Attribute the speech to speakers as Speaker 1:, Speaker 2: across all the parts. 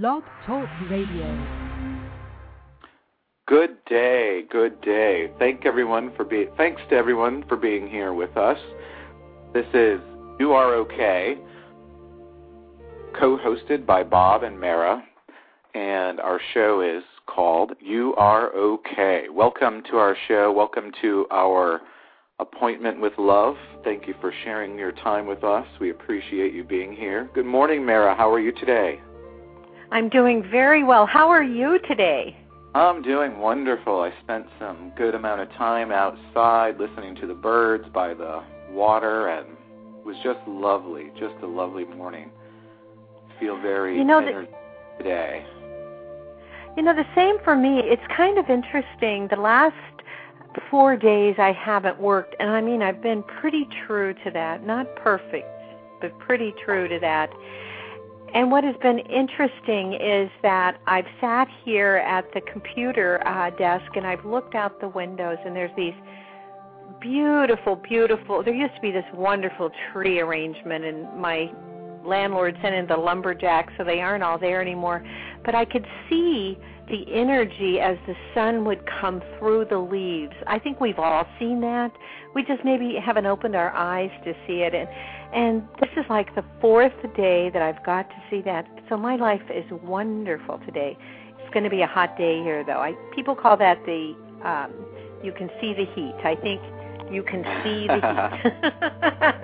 Speaker 1: Blog Talk Radio.
Speaker 2: Good day, good day. Thank everyone for being. Thanks to everyone for being here with us. This is You Are Okay, co-hosted by Bob and Mara, and our show is called You Are Okay. Welcome to our show. Welcome to our appointment with love. Thank you for sharing your time with us. We appreciate you being here. Good morning, Mara. How are you today?
Speaker 3: I'm doing very well. How are you today?
Speaker 2: I'm doing wonderful. I spent some good amount of time outside listening to the birds by the water and it was just lovely. Just a lovely morning. Feel very
Speaker 3: you know,
Speaker 2: energetic today.
Speaker 3: You know, the same for me. It's kind of interesting. The last four days I haven't worked, and I mean, I've been pretty true to that. Not perfect, but pretty true to that. And what has been interesting is that I've sat here at the computer uh, desk and I've looked out the windows, and there's these beautiful, beautiful. There used to be this wonderful tree arrangement, and my landlord sent in the lumberjacks, so they aren't all there anymore. But I could see the energy as the sun would come through the leaves. I think we've all seen that. We just maybe haven't opened our eyes to see it. And and this is like the fourth day that I've got to see that. So my life is wonderful today. It's going to be a hot day here, though. I people call that the um, you can see the heat. I think you can see the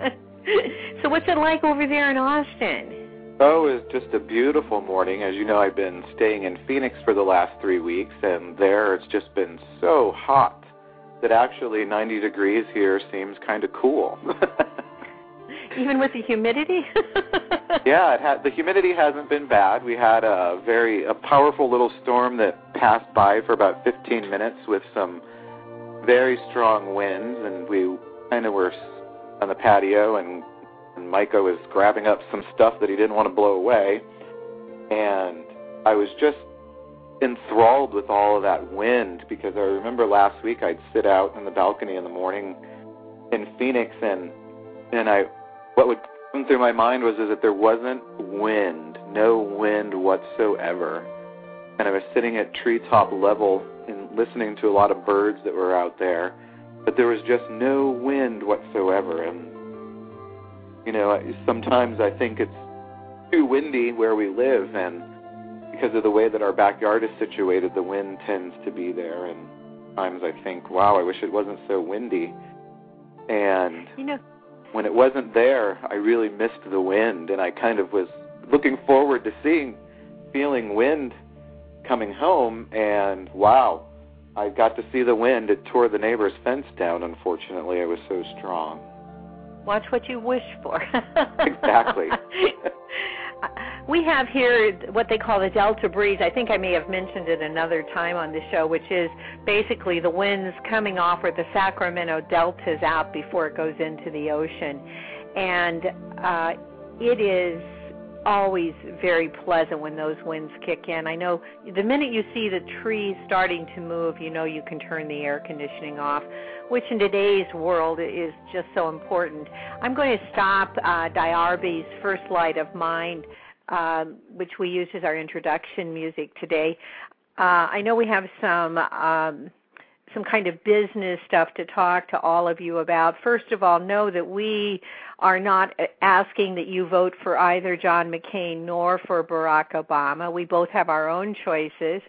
Speaker 3: heat. so what's it like over there in Austin?
Speaker 2: Oh, it's just a beautiful morning. As you know, I've been staying in Phoenix for the last three weeks, and there it's just been so hot that actually 90 degrees here seems kind of cool.
Speaker 3: Even with the humidity?
Speaker 2: yeah, it had, the humidity hasn't been bad. We had a very a powerful little storm that passed by for about 15 minutes with some very strong winds, and we kind of were on the patio, and, and Micah was grabbing up some stuff that he didn't want to blow away, and I was just enthralled with all of that wind because I remember last week I'd sit out in the balcony in the morning in Phoenix and and I what would come through my mind was is that there wasn't wind, no wind whatsoever. And I was sitting at treetop level and listening to a lot of birds that were out there, but there was just no wind whatsoever. And you know, sometimes I think it's too windy where we live, and because of the way that our backyard is situated, the wind tends to be there. And times I think, wow, I wish it wasn't so windy. And
Speaker 3: you know
Speaker 2: when it wasn't there, I really missed the wind, and I kind of was looking forward to seeing, feeling wind coming home, and wow, I got to see the wind. It tore the neighbor's fence down. Unfortunately, it was so strong.
Speaker 3: Watch what you wish for.
Speaker 2: exactly.
Speaker 3: we have here what they call the delta breeze. I think I may have mentioned it another time on the show, which is basically the winds coming off where the Sacramento Delta is out before it goes into the ocean. And uh, it is always very pleasant when those winds kick in. I know the minute you see the trees starting to move, you know you can turn the air conditioning off, which in today's world is just so important. I'm going to stop uh, Diarby's First Light of Mind, uh, which we use as our introduction music today. Uh, I know we have some um, some kind of business stuff to talk to all of you about. First of all, know that we are not asking that you vote for either John McCain nor for Barack Obama. We both have our own choices.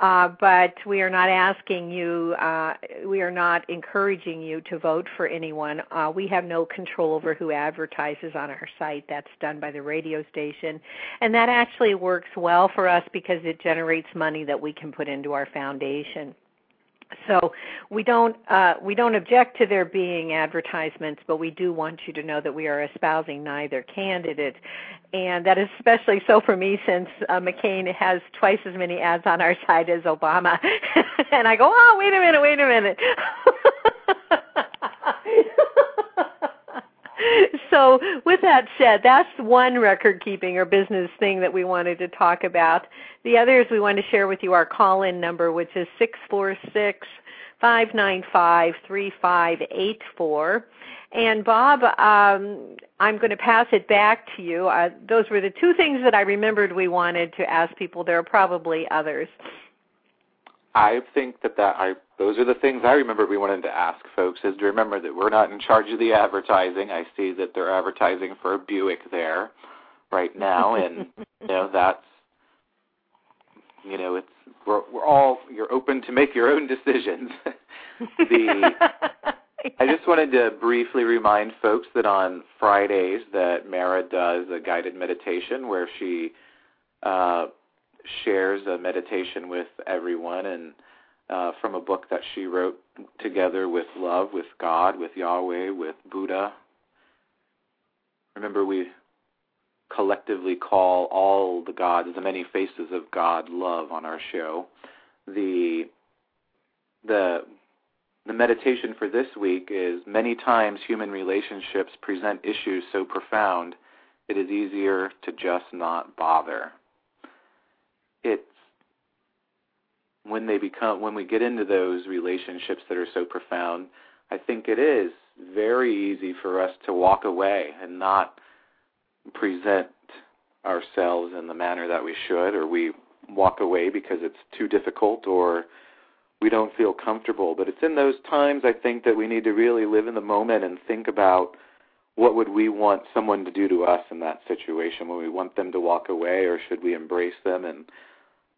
Speaker 3: Uh, but we are not asking you, uh, we are not encouraging you to vote for anyone. Uh, we have no control over who advertises on our site. That's done by the radio station. And that actually works well for us because it generates money that we can put into our foundation. So we don't uh, we don't object to there being advertisements, but we do want you to know that we are espousing neither candidate, and that is especially so for me since uh, McCain has twice as many ads on our side as Obama, and I go, oh wait a minute, wait a minute. so, with that said, that's one record keeping or business thing that we wanted to talk about. The other is we want to share with you our call in number, which is six four six five nine five three five eight four. And Bob, um, I'm going to pass it back to you. Uh, those were the two things that I remembered we wanted to ask people. There are probably others.
Speaker 2: I think that that I those are the things I remember we wanted to ask folks is to remember that we're not in charge of the advertising. I see that they're advertising for a Buick there right now, and you know that's you know it's we're we're all you're open to make your own decisions. the I just wanted to briefly remind folks that on Fridays that Mara does a guided meditation where she uh, shares a meditation with everyone and uh, from a book that she wrote together with love, with God, with Yahweh, with Buddha. Remember, we collectively call all the gods, the many faces of God, love on our show. The the the meditation for this week is many times human relationships present issues so profound it is easier to just not bother. It's when they become when we get into those relationships that are so profound, I think it is very easy for us to walk away and not present ourselves in the manner that we should or we walk away because it's too difficult or we don't feel comfortable. But it's in those times I think that we need to really live in the moment and think about what would we want someone to do to us in that situation? Would we want them to walk away or should we embrace them and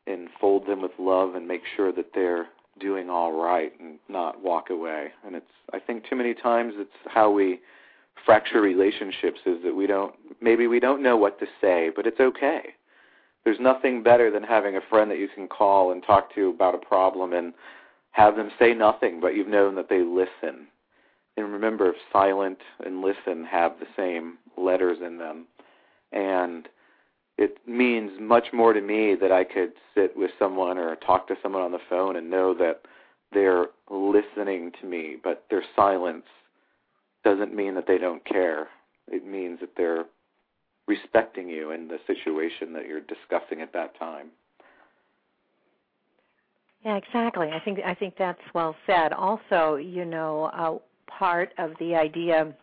Speaker 2: and fold them with love and make sure that they're doing all right and not walk away. And it's I think too many times it's how we fracture relationships is that we don't maybe we don't know what to say, but it's okay. There's nothing better than having a friend that you can call and talk to about a problem and have them say nothing, but you've known that they listen. And remember, silent and listen have the same letters in them. And it means much more to me that I could sit with someone or talk to someone on the phone and know that they're listening to me, but their silence doesn't mean that they don't care. It means that they're respecting you in the situation that you're discussing at that time.
Speaker 3: Yeah, exactly. I think I think that's well said. Also, you know, uh, part of the idea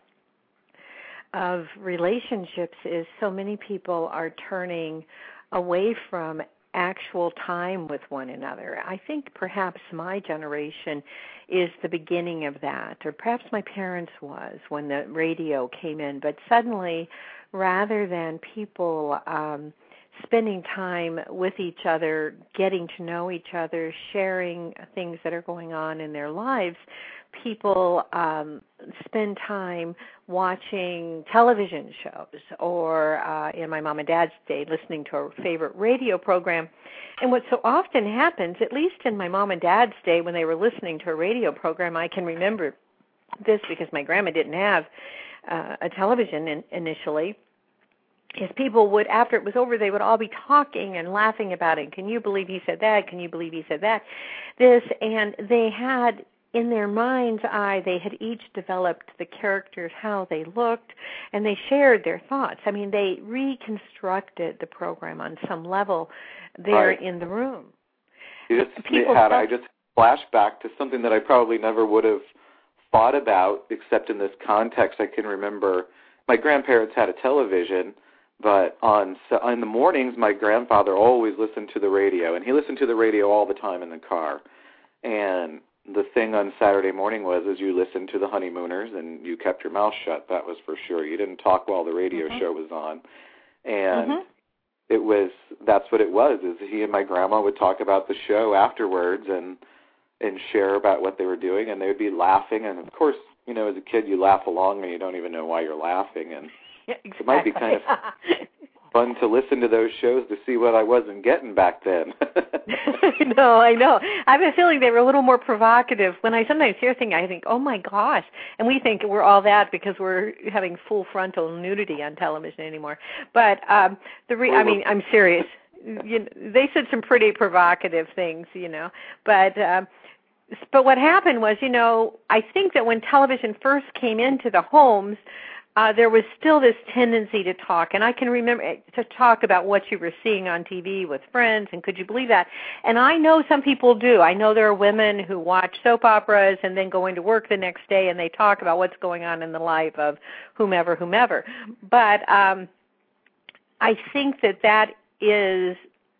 Speaker 3: of relationships is so many people are turning away from actual time with one another. I think perhaps my generation is the beginning of that, or perhaps my parents was when the radio came in. But suddenly, rather than people um, spending time with each other, getting to know each other, sharing things that are going on in their lives, people um, spend time watching television shows or uh, in my mom and dad's day listening to a favorite radio program. And what so often happens at least in my mom and dad's day when they were listening to a radio program i can remember this because my grandma didn't have uh, a television in, initially is people would after it was over they would all be talking and laughing about it can you believe he said that can you believe he said that this and they had in their mind's eye, they had each developed the characters, how they looked, and they shared their thoughts. I mean, they reconstructed the program on some level there
Speaker 2: right.
Speaker 3: in the room.
Speaker 2: You just People had, I just flashback to something that I probably never would have thought about, except in this context. I can remember my grandparents had a television, but on in the mornings, my grandfather always listened to the radio, and he listened to the radio all the time in the car. And the thing on Saturday morning was is you listened to the honeymooners and you kept your mouth shut. That was for sure. You didn't talk while the radio mm-hmm. show was on, and mm-hmm. it was that's what it was. Is he and my grandma would talk about the show afterwards and and share about what they were doing, and they would be laughing. And of course, you know, as a kid, you laugh along and you don't even know why you're laughing, and
Speaker 3: yeah, exactly.
Speaker 2: it might be kind of fun to listen to those shows to see what I wasn't getting back then.
Speaker 3: no, I know. I have a feeling they were a little more provocative. When I sometimes hear things, I think, "Oh my gosh!" And we think we're all that because we're having full frontal nudity on television anymore. But um the re- I mean, I'm serious. You, they said some pretty provocative things, you know. But um but what happened was, you know, I think that when television first came into the homes, uh, there was still this tendency to talk. And I can remember eh, to talk about what you were seeing on TV with friends, and could you believe that? And I know some people do. I know there are women who watch soap operas and then go into work the next day and they talk about what's going on in the life of whomever, whomever. But um, I think that that is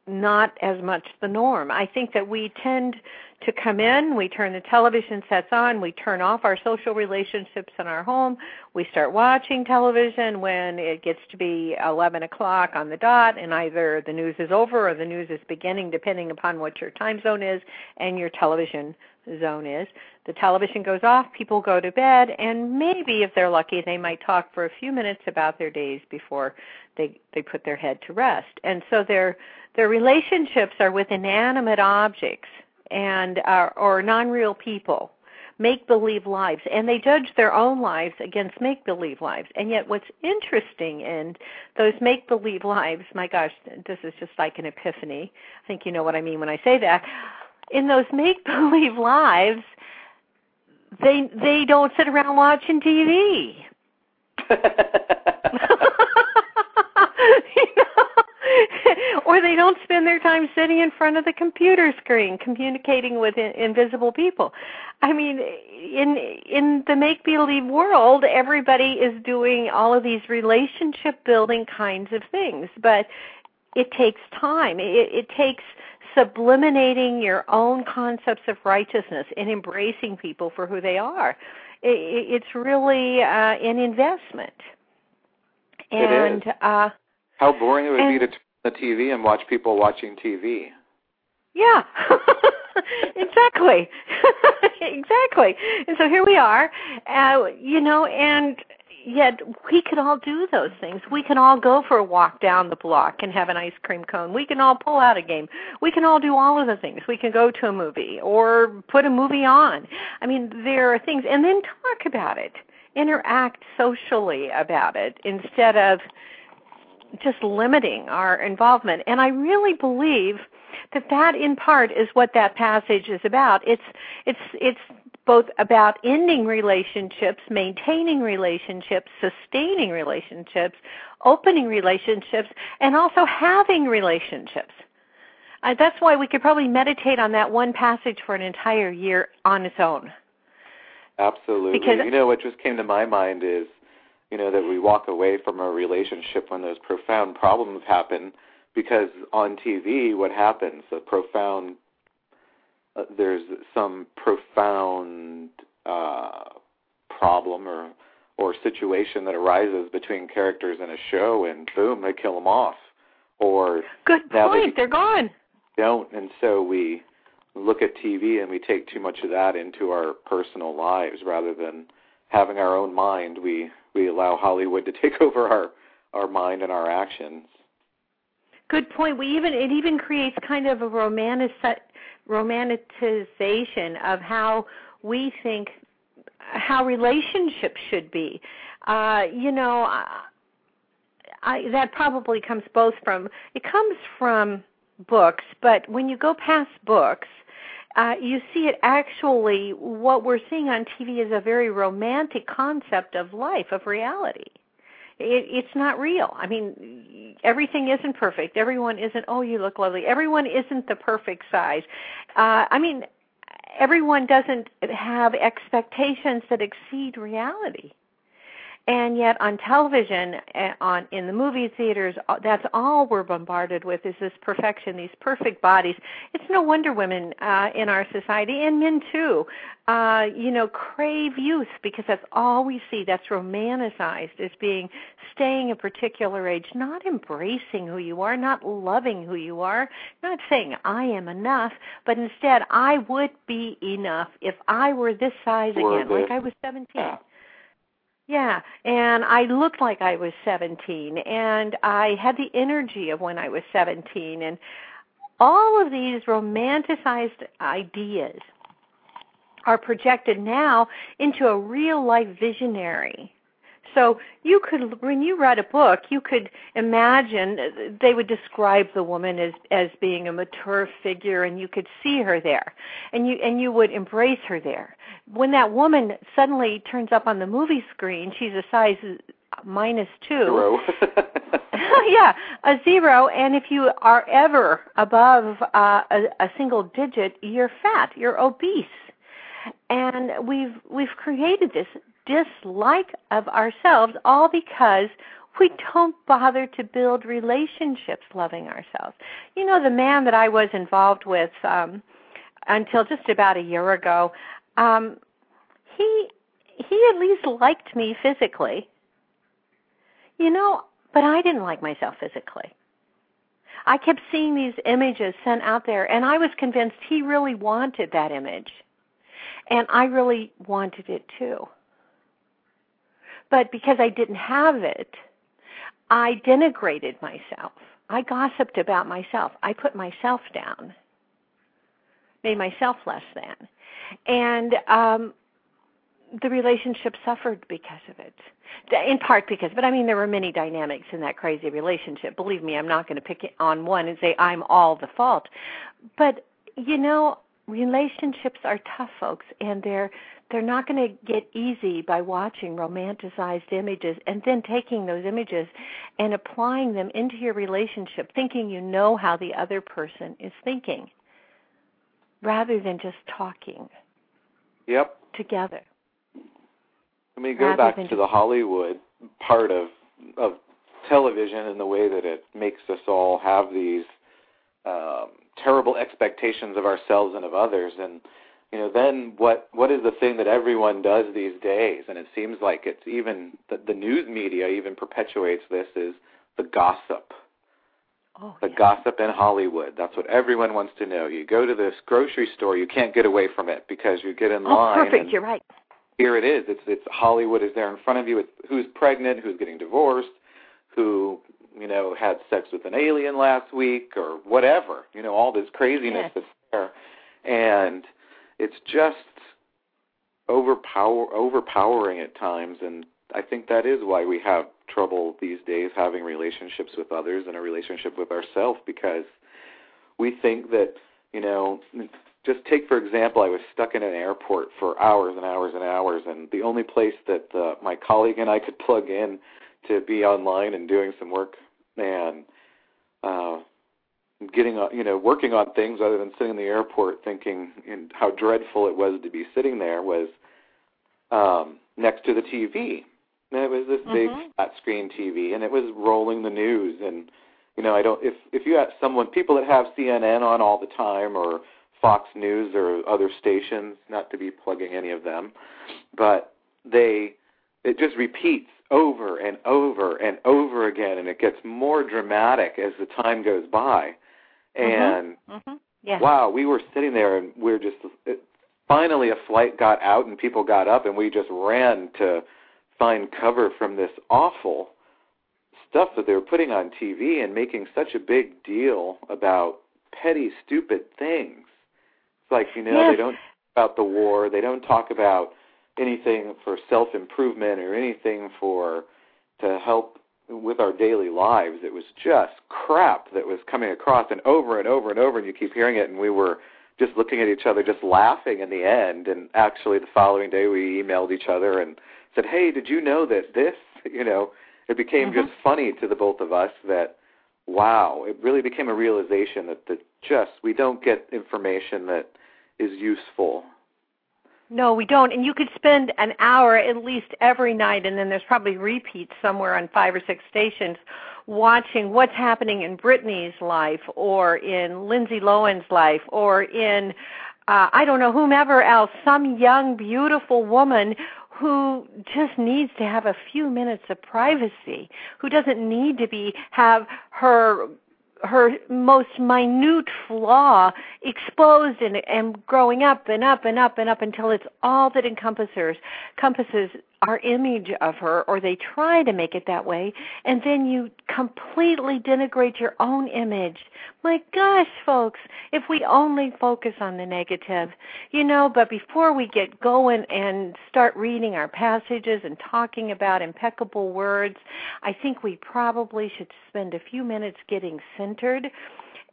Speaker 3: not as much the norm. I think that we tend to come in, we turn the television sets on, we turn off our social relationships in our home, we start watching television when it gets to be 11 o'clock on the dot, and either the news is over or the news is beginning, depending upon what your time zone is and your television zone is. The television goes off, people go to bed, and maybe if they're lucky, they might talk for a few minutes about their days before they they put their head to rest. And so their their relationships are with inanimate objects and uh, or non-real people make believe lives. And they judge their own lives against make believe lives. And yet what's interesting in those make believe lives my gosh this is just like an epiphany. I think you know what i mean when i say that. In those make believe lives they they don't sit around watching tv you know? or they don't spend their time sitting in front of the computer screen communicating with in, invisible people. I mean, in in the make believe world, everybody is doing all of these relationship building kinds of things, but it takes time. It, it takes subliminating your own concepts of righteousness and embracing people for who they are. It, it's really uh, an investment. And
Speaker 2: it is. Uh, how boring it would and, be to turn the TV and watch people watching TV.
Speaker 3: Yeah. exactly. exactly. And so here we are, uh, you know, and yet we can all do those things. We can all go for a walk down the block and have an ice cream cone. We can all pull out a game. We can all do all of the things. We can go to a movie or put a movie on. I mean, there are things, and then talk about it. Interact socially about it instead of just limiting our involvement. And I really believe that that in part is what that passage is about. It's it's it's both about ending relationships, maintaining relationships, sustaining relationships, opening relationships, and also having relationships. Uh, that's why we could probably meditate on that one passage for an entire year on its own.
Speaker 2: Absolutely.
Speaker 3: Because,
Speaker 2: you know what just came to my mind is you know, that we walk away from a relationship when those profound problems happen because on TV what happens? A profound uh, there's some profound uh problem or or situation that arises between characters in a show and boom they kill them off. Or
Speaker 3: good point they, they're gone.
Speaker 2: don't. And so we look at TV and we take too much of that into our personal lives rather than having our own mind. We we allow Hollywood to take over our our mind and our actions.
Speaker 3: Good point. We even it even creates kind of a romantic romanticization of how we think how relationships should be. Uh, you know, I, I, that probably comes both from it comes from books, but when you go past books, uh, you see it actually, what we're seeing on TV is a very romantic concept of life, of reality. It, it's not real. I mean, everything isn't perfect. Everyone isn't, oh, you look lovely. Everyone isn't the perfect size. Uh, I mean, everyone doesn't have expectations that exceed reality and yet on television eh, on in the movie theaters uh, that's all we're bombarded with is this perfection these perfect bodies. It's no wonder women uh in our society and men too uh you know crave youth because that's all we see that's romanticized as being staying a particular age not embracing who you are not loving who you are not saying i am enough but instead i would be enough if i were this size again like i was 17 yeah, and I looked like I was 17 and I had the energy of when I was 17 and all of these romanticized ideas are projected now into a real life visionary so you could, when you read a book, you could imagine they would describe the woman as as being a mature figure, and you could see her there, and you and you would embrace her there. When that woman suddenly turns up on the movie screen, she's a size minus two.
Speaker 2: Zero.
Speaker 3: yeah, a zero. And if you are ever above uh, a, a single digit, you're fat. You're obese. And we've we've created this dislike of ourselves all because we don't bother to build relationships loving ourselves. You know, the man that I was involved with um until just about a year ago, um he he at least liked me physically. You know, but I didn't like myself physically. I kept seeing these images sent out there and I was convinced he really wanted that image. And I really wanted it too. But because I didn't have it, I denigrated myself. I gossiped about myself. I put myself down, made myself less than. And um, the relationship suffered because of it. In part because, but I mean, there were many dynamics in that crazy relationship. Believe me, I'm not going to pick on one and say I'm all the fault. But, you know, relationships are tough, folks, and they're they're not going to get easy by watching romanticized images and then taking those images and applying them into your relationship, thinking you know how the other person is thinking, rather than just talking.
Speaker 2: Yep.
Speaker 3: Together.
Speaker 2: I mean, go back to the Hollywood part of of television and the way that it makes us all have these um, terrible expectations of ourselves and of others, and you know, then what what is the thing that everyone does these days? And it seems like it's even the, the news media even perpetuates this is the gossip.
Speaker 3: Oh,
Speaker 2: the
Speaker 3: yeah.
Speaker 2: gossip in Hollywood. That's what everyone wants to know. You go to this grocery store, you can't get away from it because you get in
Speaker 3: oh,
Speaker 2: line.
Speaker 3: perfect. You're right.
Speaker 2: Here it is. It's it's Hollywood is there in front of you. It's who's pregnant, who's getting divorced, who you know had sex with an alien last week or whatever. You know all this craziness
Speaker 3: Yes.
Speaker 2: that's there, and it's just overpower overpowering at times. And I think that is why we have trouble these days having relationships with others and a relationship with ourselves because we think that you know just take for example i was stuck in an airport for hours and hours and hours and the only place that uh, my colleague and i could plug in to be online and doing some work and uh getting on you know working on things other than sitting in the airport thinking and how dreadful it was to be sitting there was um next to the tv and it was this big
Speaker 3: Mhm.
Speaker 2: flat screen tv and it was rolling the news. And you know i don't if if you have someone people that have cnn on all the time or fox news or other stations not to be plugging any of them but they it just repeats over and over and over again and it gets more dramatic as the time goes by and
Speaker 3: Mhm. Yes.
Speaker 2: wow we were sitting there and we are just it, finally a flight got out and people got up and we just ran to find cover from this awful stuff that they were putting on TV and making such a big deal about petty stupid things it's like you know
Speaker 3: Yes.
Speaker 2: they don't talk about the war they don't talk about anything for self improvement or anything for to help with our daily lives. It was just crap that was coming across and over and over and over and you keep hearing it and we were just looking at each other just laughing in the end and actually the following day we emailed each other and said, "Hey, did you know that this, you know, it became
Speaker 3: Mhm.
Speaker 2: just funny to the both of us that wow, it really became a realization that that just we don't get information that is useful
Speaker 3: No, we don't. And you could spend an hour at least every night, and then there's probably repeats somewhere on five or six stations watching what's happening in Britney's life or in Lindsay Lohan's life or in, uh, I don't know, whomever else, some young, beautiful woman who just needs to have a few minutes of privacy, who doesn't need to be have her her most minute flaw exposed and, and growing up and up and up and up until it's all that encompasses encompasses our image of her or they try to make it that way and then you completely denigrate your own image. My gosh folks if we only focus on the negative you know but before we get going and start reading our passages and talking about impeccable words i think we probably should spend a few minutes getting centered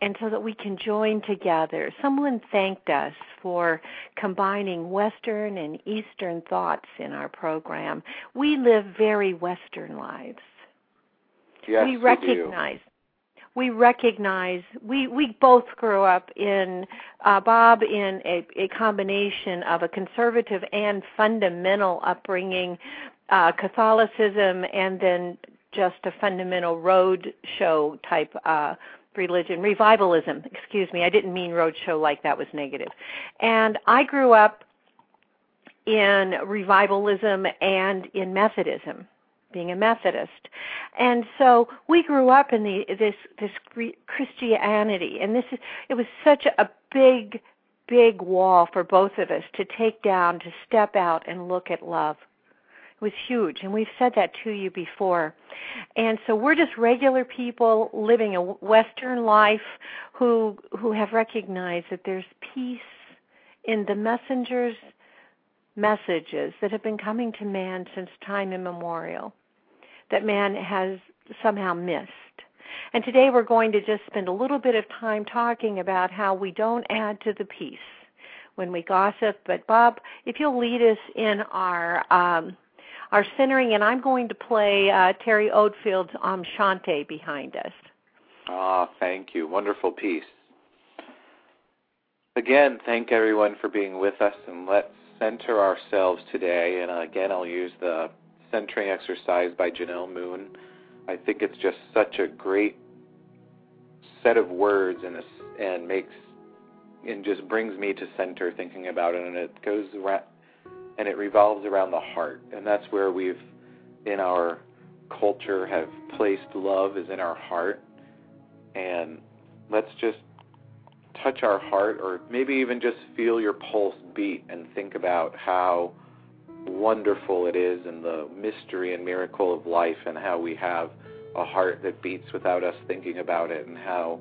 Speaker 3: and so that we can join together. Someone thanked us for combining Western and Eastern thoughts in our program. We live very Western lives.
Speaker 2: Yes,
Speaker 3: we recognize we recognize we we both grew up in uh, Bob in a, a combination of a conservative and fundamental upbringing, uh, Catholicism, and then just a fundamental road show type uh, religion, revivalism. Excuse me, I didn't mean roadshow like that was negative. And I grew up in revivalism and in Methodism being a Methodist. And so we grew up in the this this Christianity and this is it was such a big big wall for both of us to take down to step out and look at love. Was huge and we've said that to you before. And so we're just regular people living a western life who who have recognized that there's peace in the messengers messages that have been coming to man since time immemorial that man has somehow missed. And today we're going to just spend a little bit of time talking about how we don't add to the peace when we gossip. But Bob, if you'll lead us in our um, our centering, and I'm going to play uh, Terry Oldfield's Om Shanti behind us.
Speaker 2: Ah, thank you. Wonderful piece. Again, thank everyone for being with us, and let's center ourselves today. And again, I'll use the centering exercise by Janelle Moon. I think it's just such a great set of words and and makes and just brings me to center thinking about it and it goes and it revolves around the heart and that's where we've in our culture have placed love is in our heart and let's just touch our heart or maybe even just feel your pulse beat and think about how wonderful it is and the mystery and miracle of life and how we have a heart that beats without us thinking about it and how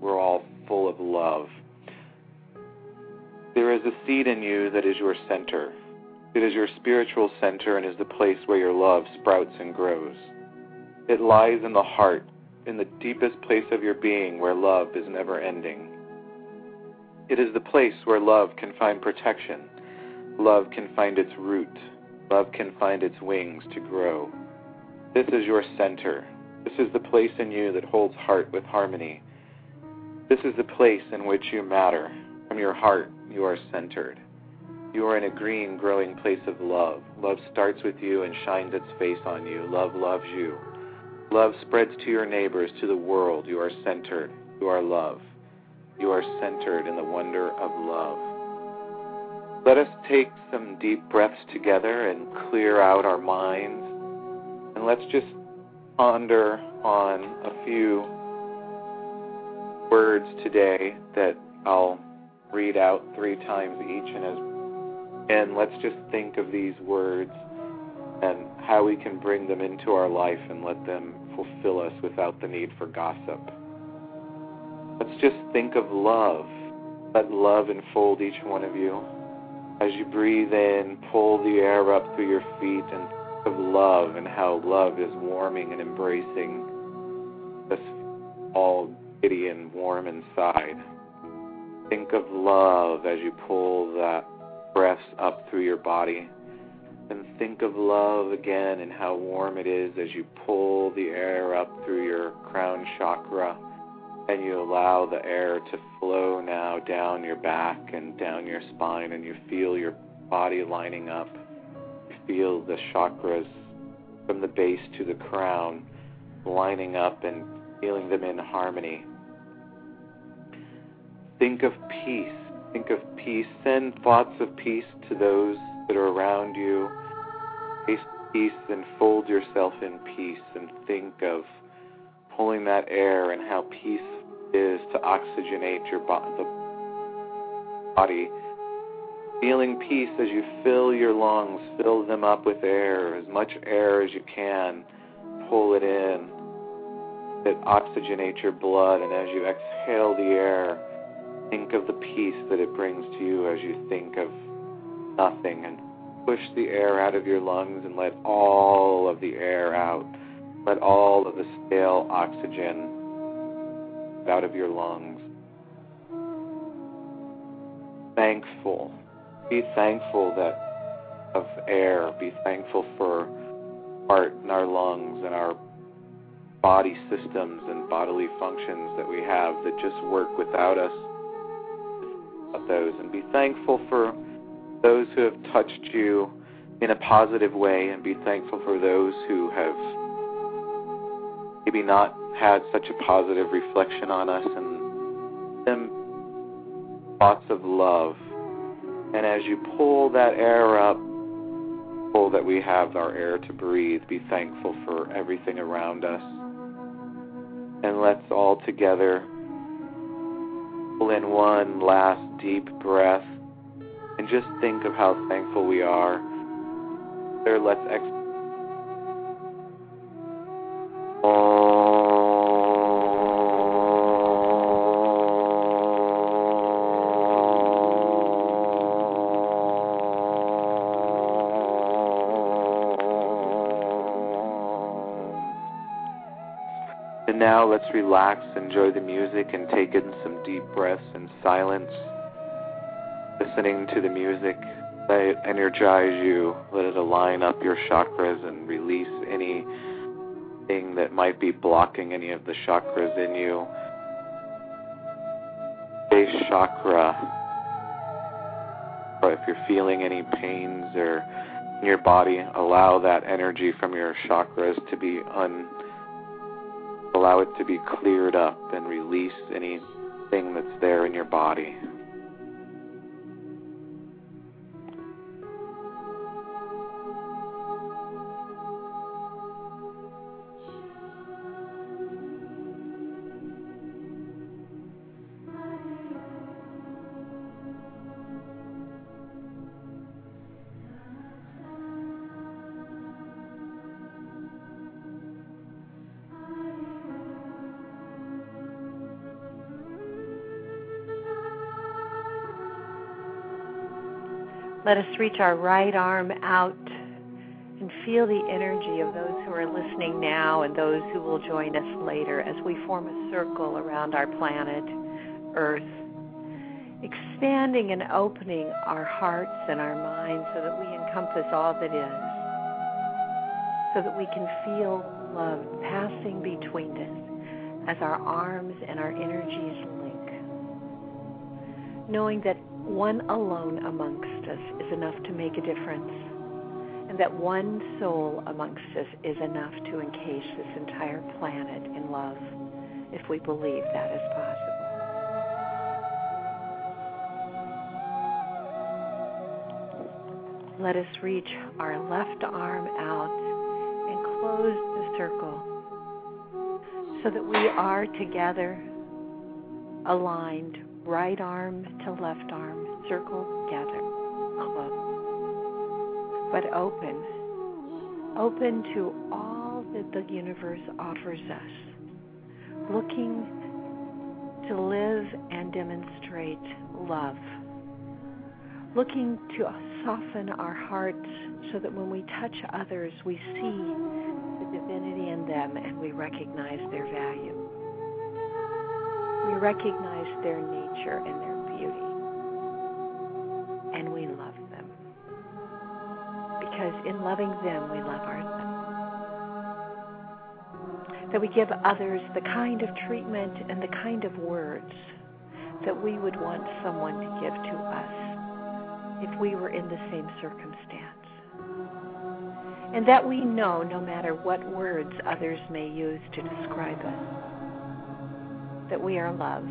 Speaker 2: we're all full of love. There is a seed in you that is your center. It is your spiritual center and is the place where your love sprouts and grows. It lies in the heart, in the deepest place of your being where love is never ending. It is the place where love can find protection Love can find its root. Love can find its wings to grow. This is your center. This is the place in you that holds heart with harmony. This is the place in which you matter. From your heart, you are centered. You are in a green, growing place of love. Love starts with you and shines its face on you. Love loves you. Love spreads to your neighbors, to the world. You are centered. You are love. You are centered in the wonder of love. Let us take some deep breaths together and clear out our minds. And let's just ponder on a few words today that I'll read out three times each and as and let's just think of these words and how we can bring them into our life and let them fulfill us without the need for gossip. Let's just think of love. Let love enfold each one of you. As you breathe in, pull the air up through your feet and think of love and how love is warming and embracing us all giddy and warm inside. Think of love as you pull that breath up through your body. And think of love again and how warm it is as you pull the air up through your crown chakra and you allow the air to flow now down your back and down your spine, and you feel your body lining up. You feel the chakras from the base to the crown lining up and feeling them in harmony. Think of peace. Think of peace. Send thoughts of peace to those that are around you. Taste peace and fold yourself in peace and think of pulling that air and how peace is to oxygenate your bo- body. Feeling peace as you fill your lungs, fill them up with air, as much air as you can. Pull it in. It oxygenates your blood, and as you exhale the air, think of the peace that it brings to you as you think of nothing and push the air out of your lungs and let all of the air out. Let all of the stale oxygen out of your lungs. Thankful. Be thankful that of air. Be thankful for heart and our lungs and our body systems and bodily functions that we have that just work without us. Those and be thankful for those who have touched you in a positive way and be thankful for those who have maybe not had such a positive reflection on us and them thoughts of love. And as you pull that air up, pull that we have our air to breathe, be thankful for everything around us. And let's all together pull in one last deep breath and just think of how thankful we are. There, let's exhale. And now let's relax, enjoy the music, and take in some deep breaths in silence. Listening to the music, let it energize you, let it align up your chakras and release anything that might be blocking any of the chakras in you. Base chakra. If you're feeling any pains or in your body, allow that energy from your chakras to be un allow it to be cleared up and release anything that's there in your body.
Speaker 3: Let us reach our right arm out and feel the energy of those who are listening now and those who will join us later as we form a circle around our planet, Earth, expanding and opening our hearts and our minds so that we encompass all that is, so that we can feel love passing between us as our arms and our energies link, knowing that one alone amongst us is enough to make a difference, and that one soul amongst us is enough to encase this entire planet in love, if we believe that is possible. Let us reach our left arm out and close the circle so that we are together aligned right arm to left arm, circle but open, open to all that the universe offers us, looking to live and demonstrate love, looking to soften our hearts so that when we touch others, we see the divinity in them and we recognize their value. We recognize their nature and their Because in loving them, we love ourselves. That we give others the kind of treatment and the kind of words that we would want someone to give to us if we were in the same circumstance. And that we know no matter what words others may use to describe us that we are love,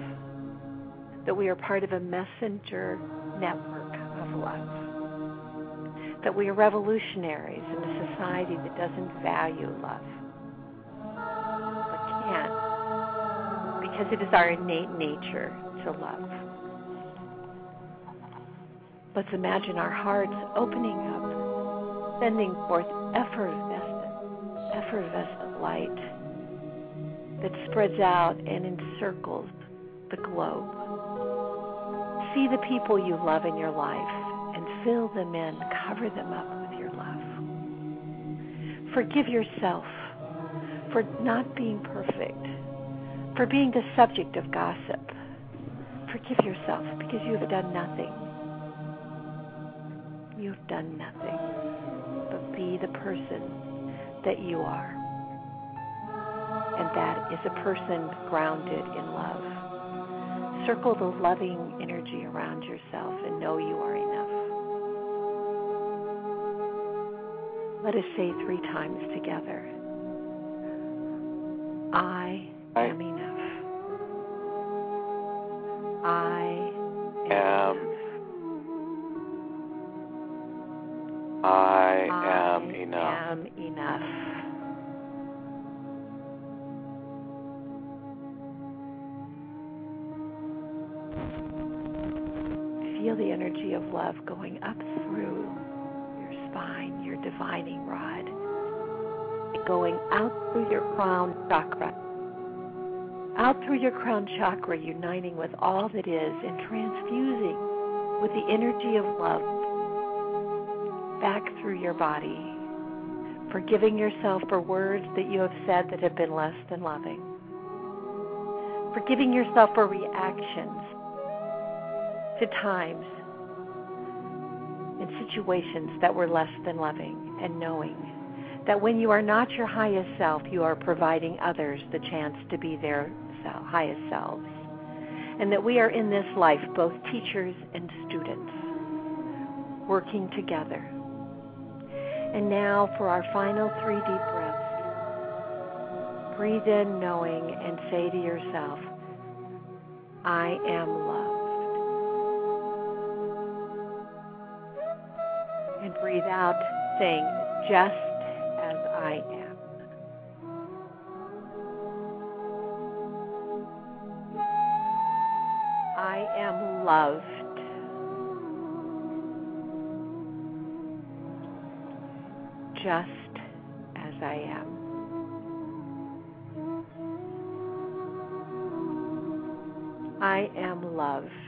Speaker 3: that we are part of a messenger network of love, that we are revolutionaries in a society that doesn't value love, but can't, because it is our innate nature to love. Let's imagine our hearts opening up, sending forth effervescent, effervescent light that spreads out and encircles the globe. See the people you love in your life fill them in, cover them up with your love. Forgive yourself for not being perfect, for being the subject of gossip. Forgive yourself because you have done nothing. You have done nothing but be the person that you are. And that is a person grounded in love. Circle the loving energy around yourself and know you are Let us say three times together I am enough. I am.
Speaker 2: I am enough.
Speaker 3: I am enough. Feel the energy of love going up through your your divining rod, going out through your crown chakra, out through your crown chakra, uniting with all that is and transfusing with the energy of love. Back through your body, forgiving yourself for words that you have said that have been less than loving, forgiving yourself for reactions to times situations that were less than loving, and knowing that when you are not your highest self, you are providing others the chance to be their highest selves. And that we are in this life both teachers and students, working together. And now for our final three deep breaths. Breathe in knowing and say to yourself, I am loved. Breathe out saying, just as I am. I am loved. Just as I am. I am loved.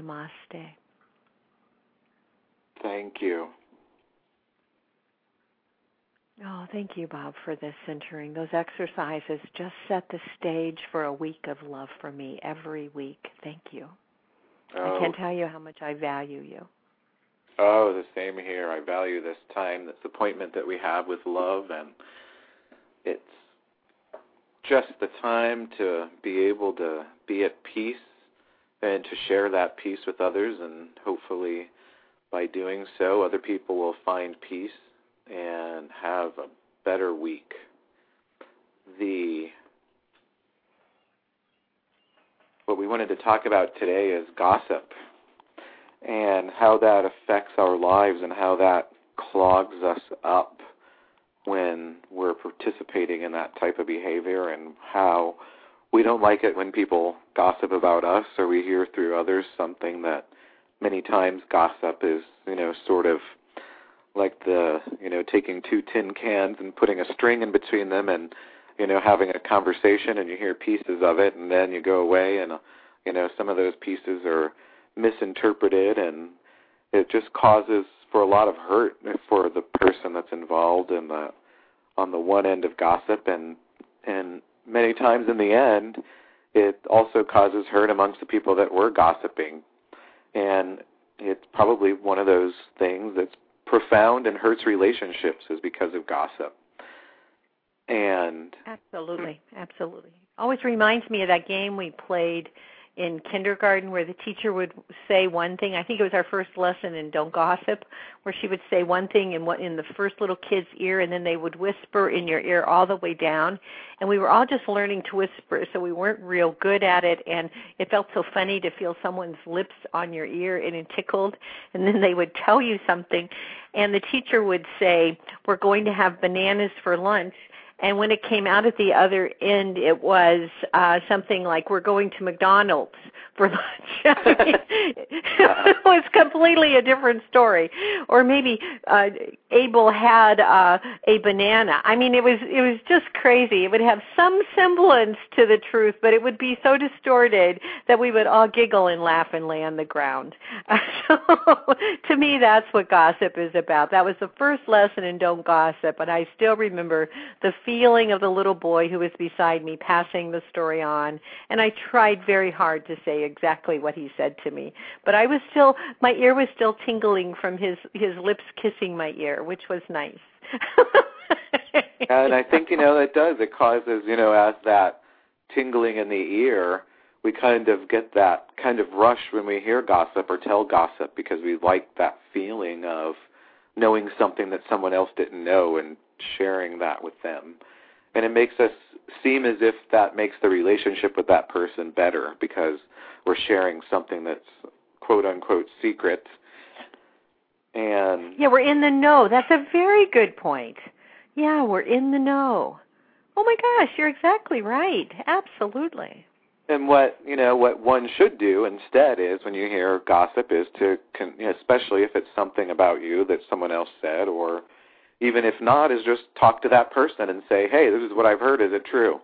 Speaker 3: Namaste.
Speaker 2: Thank you.
Speaker 3: Oh, thank you, Bob, for this centering. Those exercises just set the stage for a week of love for me every week. Thank you.
Speaker 2: Oh,
Speaker 3: I can't tell you how much I value you.
Speaker 2: oh, the same here. I value this time, this appointment that we have with love, and it's just the time to be able to be at peace and to share that peace with others, and hopefully, by doing so, other people will find peace and have a better week. The what we wanted to talk about today is gossip and how that affects our lives and how that clogs us up when we're participating in that type of behavior and how we don't like it when people gossip about us or we hear through others something that many times gossip is, you know, sort of like the, you know, taking two tin cans and putting a string in between them and, you know, having a conversation and you hear pieces of it and then you go away and, you know, some of those pieces are misinterpreted and it just causes for a lot of hurt for the person that's involved in the on the one end of gossip and and many times in the end it also causes hurt amongst the people that were gossiping. And it's probably one of those things that's profound and hurts relationships is because of gossip. And
Speaker 3: Absolutely, absolutely. Always reminds me of that game we played in kindergarten where the teacher would say one thing. I think it was our first lesson in Don't Gossip, where she would say one thing in what in the first little kid's ear, and then they would whisper in your ear all the way down. And we were all just learning to whisper, so we weren't real good at it. And it felt so funny to feel someone's lips on your ear, and it tickled. And then they would tell you something, and the teacher would say, "We're going to have bananas for lunch." And when it came out at the other end it was uh something like we're going to McDonald's for lunch. it was completely a different story. Or maybe uh, Abel had uh, a banana. I mean, it was it was just crazy. It would have some semblance to the truth, but it would be so distorted that we would all giggle and laugh and lay on the ground. so, to me, that's what gossip is about. That was the first lesson in Don't Gossip, and I still remember the feeling of the little boy who was beside me passing the story on, and I tried very hard to say exactly what he said to me. But I was still my ear was still tingling from his his lips kissing my ear, which was nice.
Speaker 2: and I think you know it does. It causes you know as that tingling in the ear, we kind of get that kind of rush when we hear gossip or tell gossip because we like that feeling of knowing something that someone else didn't know and sharing that with them. And it makes us seem as if that makes the relationship with that person better because we're sharing something that's quote unquote secret. And
Speaker 3: yeah, we're in the know. That's a very good point. Yeah, we're in the know. Oh my gosh, you're exactly right. Absolutely.
Speaker 2: And what you know, what one should do instead is when you hear gossip, is to, know, especially if it's something about you that someone else said, or even if not, is just talk to that person and say, "Hey, this is what I've heard. Is it true?"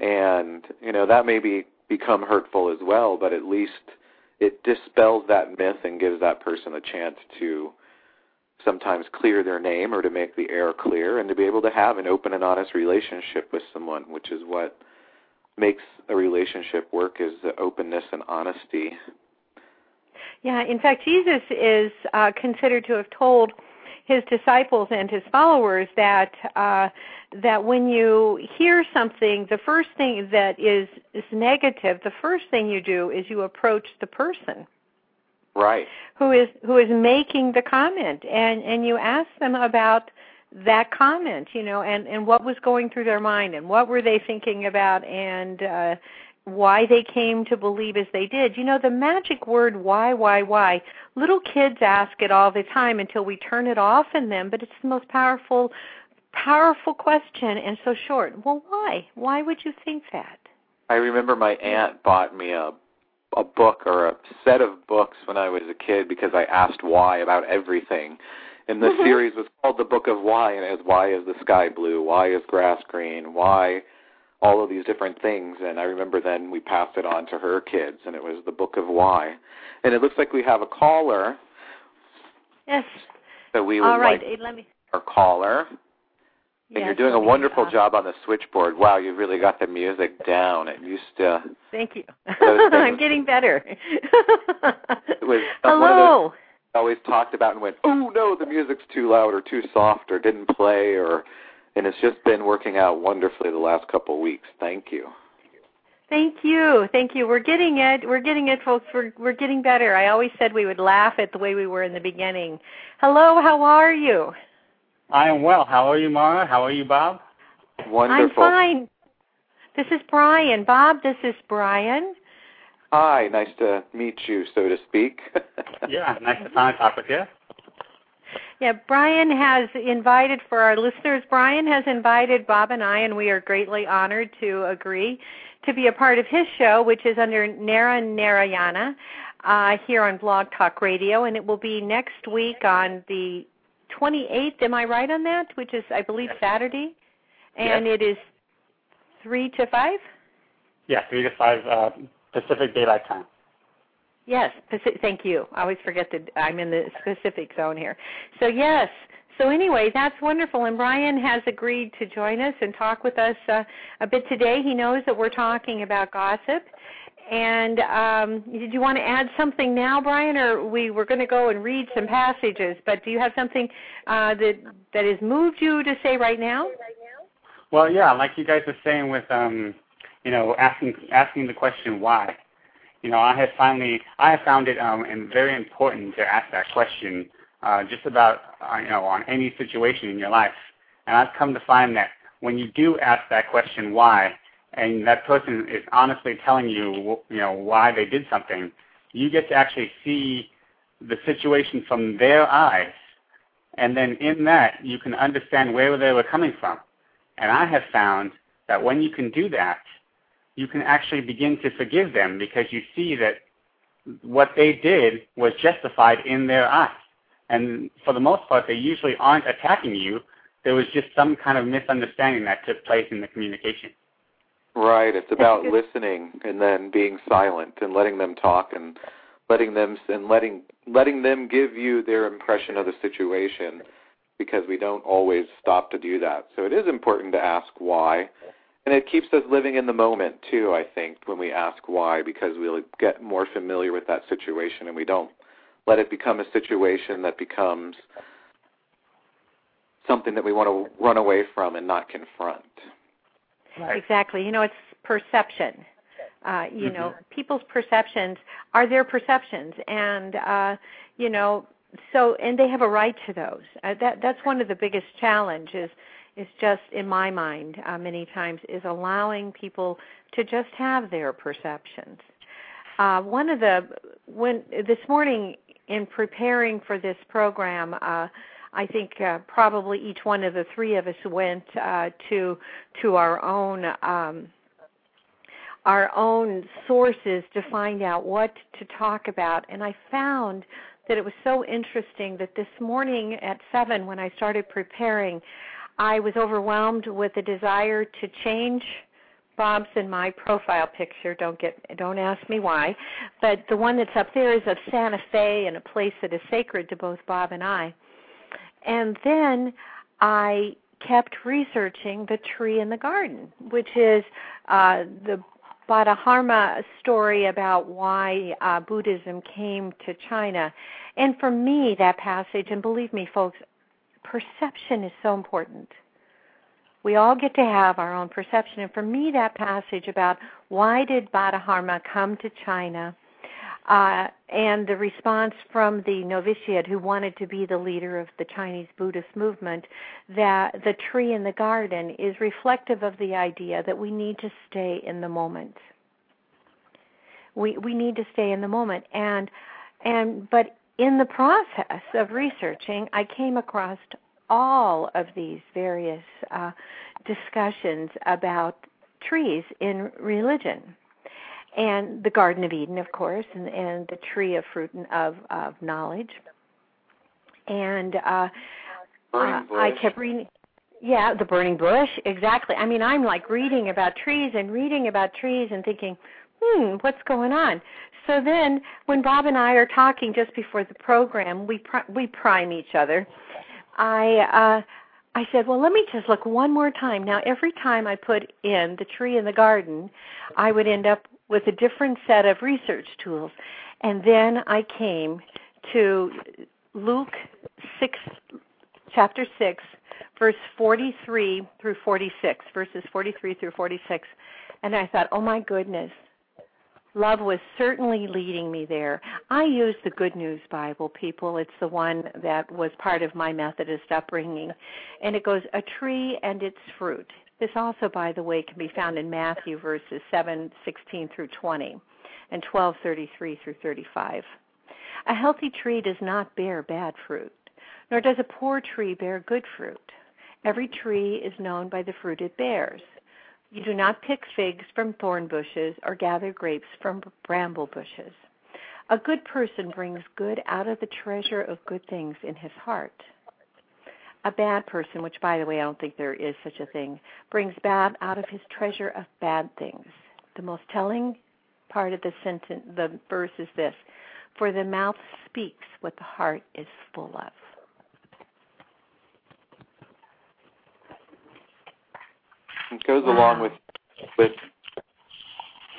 Speaker 2: And you know that may be become hurtful as well, but at least it dispels that myth and gives that person a chance to sometimes clear their name or to make the air clear and to be able to have an open and honest relationship with someone, which is what makes a relationship work is the openness and honesty.
Speaker 3: Yeah, in fact, Jesus is uh, considered to have told his disciples and his followers that uh, that when you hear something, the first thing that is is negative, the first thing you do is you approach the person,
Speaker 2: right,
Speaker 3: who is who is making the comment, and and you ask them about that comment, you know, and and what was going through their mind, and what were they thinking about, and uh, why they came to believe as they did. You know, the magic word why, why, why. Little kids ask it all the time until we turn it off in them, but it's the most powerful powerful question and so short. Well, why? Why would you think that?
Speaker 2: I remember my aunt bought me a a book or a set of books when I was a kid because I asked why about everything. And the mm-hmm. series was called The Book of Why and it was why is the sky blue? Why is grass green? Why all of these different things. And I remember then we passed it on to her kids, and it was the Book of Why. And it looks like we have a caller.
Speaker 3: Yes.
Speaker 2: So we would
Speaker 3: all right.
Speaker 2: like eh,
Speaker 3: Let me.
Speaker 2: our caller. And
Speaker 3: yes,
Speaker 2: you're doing a wonderful job on the switchboard. Wow, you've really got the music down. It used to.
Speaker 3: Thank you. I'm getting better.
Speaker 2: it was uh,
Speaker 3: Hello.
Speaker 2: always talked about and went, oh no, the music's too loud or too soft or didn't play or and it's just been working out wonderfully the last couple of weeks. Thank you.
Speaker 3: Thank you. Thank you. We're getting it. We're getting it, folks. We're we're getting better. I always said we would laugh at the way we were in the beginning. Hello, how are you?
Speaker 1: I am well. How are you, Mara? How are you, Bob?
Speaker 2: Wonderful.
Speaker 3: I'm fine. This is Brian. Bob, this is Brian.
Speaker 2: Hi, nice to meet you, so to speak.
Speaker 1: yeah, nice to finally talk with you.
Speaker 3: Yeah, Brian has invited for our listeners. Brian has invited Bob and I, and we are greatly honored to agree to be a part of his show, which is under Nara Narayana uh, here on Blog Talk Radio, and it will be next week on the 28th. Am I right on that? Which is, I believe, Saturday, and
Speaker 1: yes.
Speaker 3: it is three to five.
Speaker 1: Yeah, three to five uh, Pacific Daylight Time.
Speaker 3: Yes, thank you. I always forget that I'm in the Pacific zone here. So yes. So anyway, that's wonderful. And Brian has agreed to join us and talk with us uh, a bit today. He knows that we're talking about gossip. And um, did you want to add something now, Brian, or we were going to go and read some passages? But do you have something uh, that that has moved you to say right now?
Speaker 1: Well, yeah, like you guys were saying with um, you know asking asking the question why you know, I have finally, I have found it um, very important to ask that question uh, just about, uh, you know, on any situation in your life. And I've come to find that when you do ask that question, why, and that person is honestly telling you, you know, why they did something, you get to actually see the situation from their eyes. And then in that, you can understand where they were coming from. And I have found that when you can do that, you can actually begin to forgive them because you see that what they did was justified in their eyes. And for the most part, they usually aren't attacking you. There was just some kind of misunderstanding that took place in the communication.
Speaker 2: Right. It's about listening and then being silent and letting them talk and letting them and letting letting them give you their impression of the situation because we don't always stop to do that. So it is important to ask why. And it keeps us living in the moment too, I think, when we ask why because we'll get more familiar with that situation and we don't let it become a situation that becomes something that we want to run away from and not confront.
Speaker 3: Right. Exactly. You know, it's perception. Uh, you
Speaker 1: mm-hmm.
Speaker 3: know, people's perceptions are their perceptions, and uh, you know, so and they have a right to those. Uh, that that's one of the biggest challenges. Is just in my mind uh, many times is allowing people to just have their perceptions. Uh, one of the when this morning in preparing for this program, uh, I think uh, probably each one of the three of us went uh, to to our own um, our own sources to find out what to talk about, and I found that it was so interesting that this morning at seven, when I started preparing, I was overwhelmed with a desire to change Bob's and my profile picture. Don't get don't ask me why, but the one that's up there is of Santa Fe and a place that is sacred to both Bob and I. And then I kept researching the tree in the garden, which is uh, the Buddha story about why uh, Buddhism came to China. And for me, that passage, and believe me, folks, perception is so important. We all get to have our own perception. And for me, that passage about why did Buddha come to China uh, and the response from the novitiate who wanted to be the leader of the Chinese Buddhist movement that the tree in the garden is reflective of the idea that we need to stay in the moment. We we need to stay in the moment and and but in the process of researching I came across all of these various uh, discussions about trees in religion and the Garden of Eden, of course, and, and the tree of fruit and of, of knowledge. And uh, uh, I kept reading. Yeah, the burning bush, exactly. I mean, I'm like reading about trees and reading about trees and thinking, hmm, what's going on? So then, when Bob and I are talking just before the program, we pr- we prime each other. I uh, I said, well, let me just look one more time. Now, every time I put in the tree in the garden, I would end up with a different set of research tools. And then I came to Luke 6, chapter 6, verse 43 through 46, verses 43 through 46. And I thought, oh my goodness, love was certainly leading me there. I use the Good News Bible, people. It's the one that was part of my Methodist upbringing. And it goes, a tree and its fruit. This also, by the way, can be found in Matthew verses 7, 16 through 20 and 12, 33 through 35. A healthy tree does not bear bad fruit, nor does a poor tree bear good fruit. Every tree is known by the fruit it bears. You do not pick figs from thorn bushes or gather grapes from bramble bushes. A good person brings good out of the treasure of good things in his heart a bad person, which by the way I don't think there is such a thing, brings bad out of his treasure of bad things. The most telling part of the sentence the verse is this for the mouth speaks what the heart is full of.
Speaker 2: It goes wow. along with with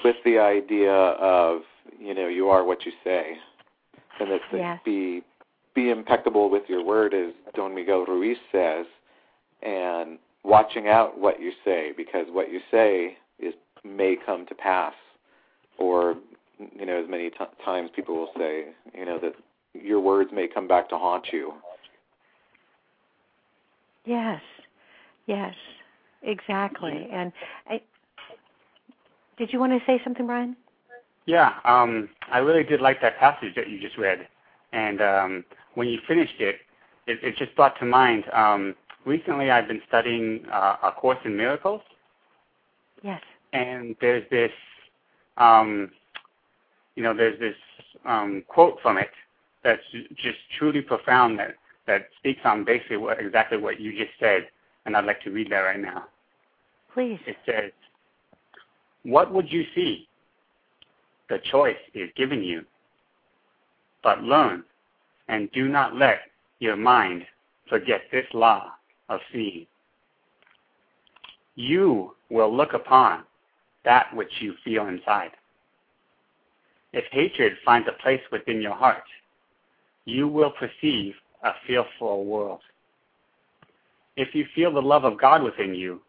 Speaker 2: with the idea of you know you are what you say, and that
Speaker 3: yes.
Speaker 2: be be impeccable with your word, as Don Miguel Ruiz says, and watching out what you say, because what you say is may come to pass, or you know, as many t- times people will say, you know, that your words may come back to haunt you.
Speaker 3: Yes, yes, exactly. And I, did you want to say something, Brian?
Speaker 1: Yeah, um, I really did like that passage that you just read, and um, when you finished it, it, it just brought to mind. Um, recently, I've been studying uh, A Course in Miracles.
Speaker 3: Yes.
Speaker 1: And there's this, um, you know, there's this um, quote from it that's just truly profound that that speaks on basically what exactly what you just said, and I'd like to read that right now.
Speaker 3: Please.
Speaker 1: It says, "What would you see? The choice is given you, but learn, and do not let your mind forget this law of seeing. You will look upon that which you feel inside. If hatred finds a place within your heart, you will perceive a fearful world. If you feel the love of God within you,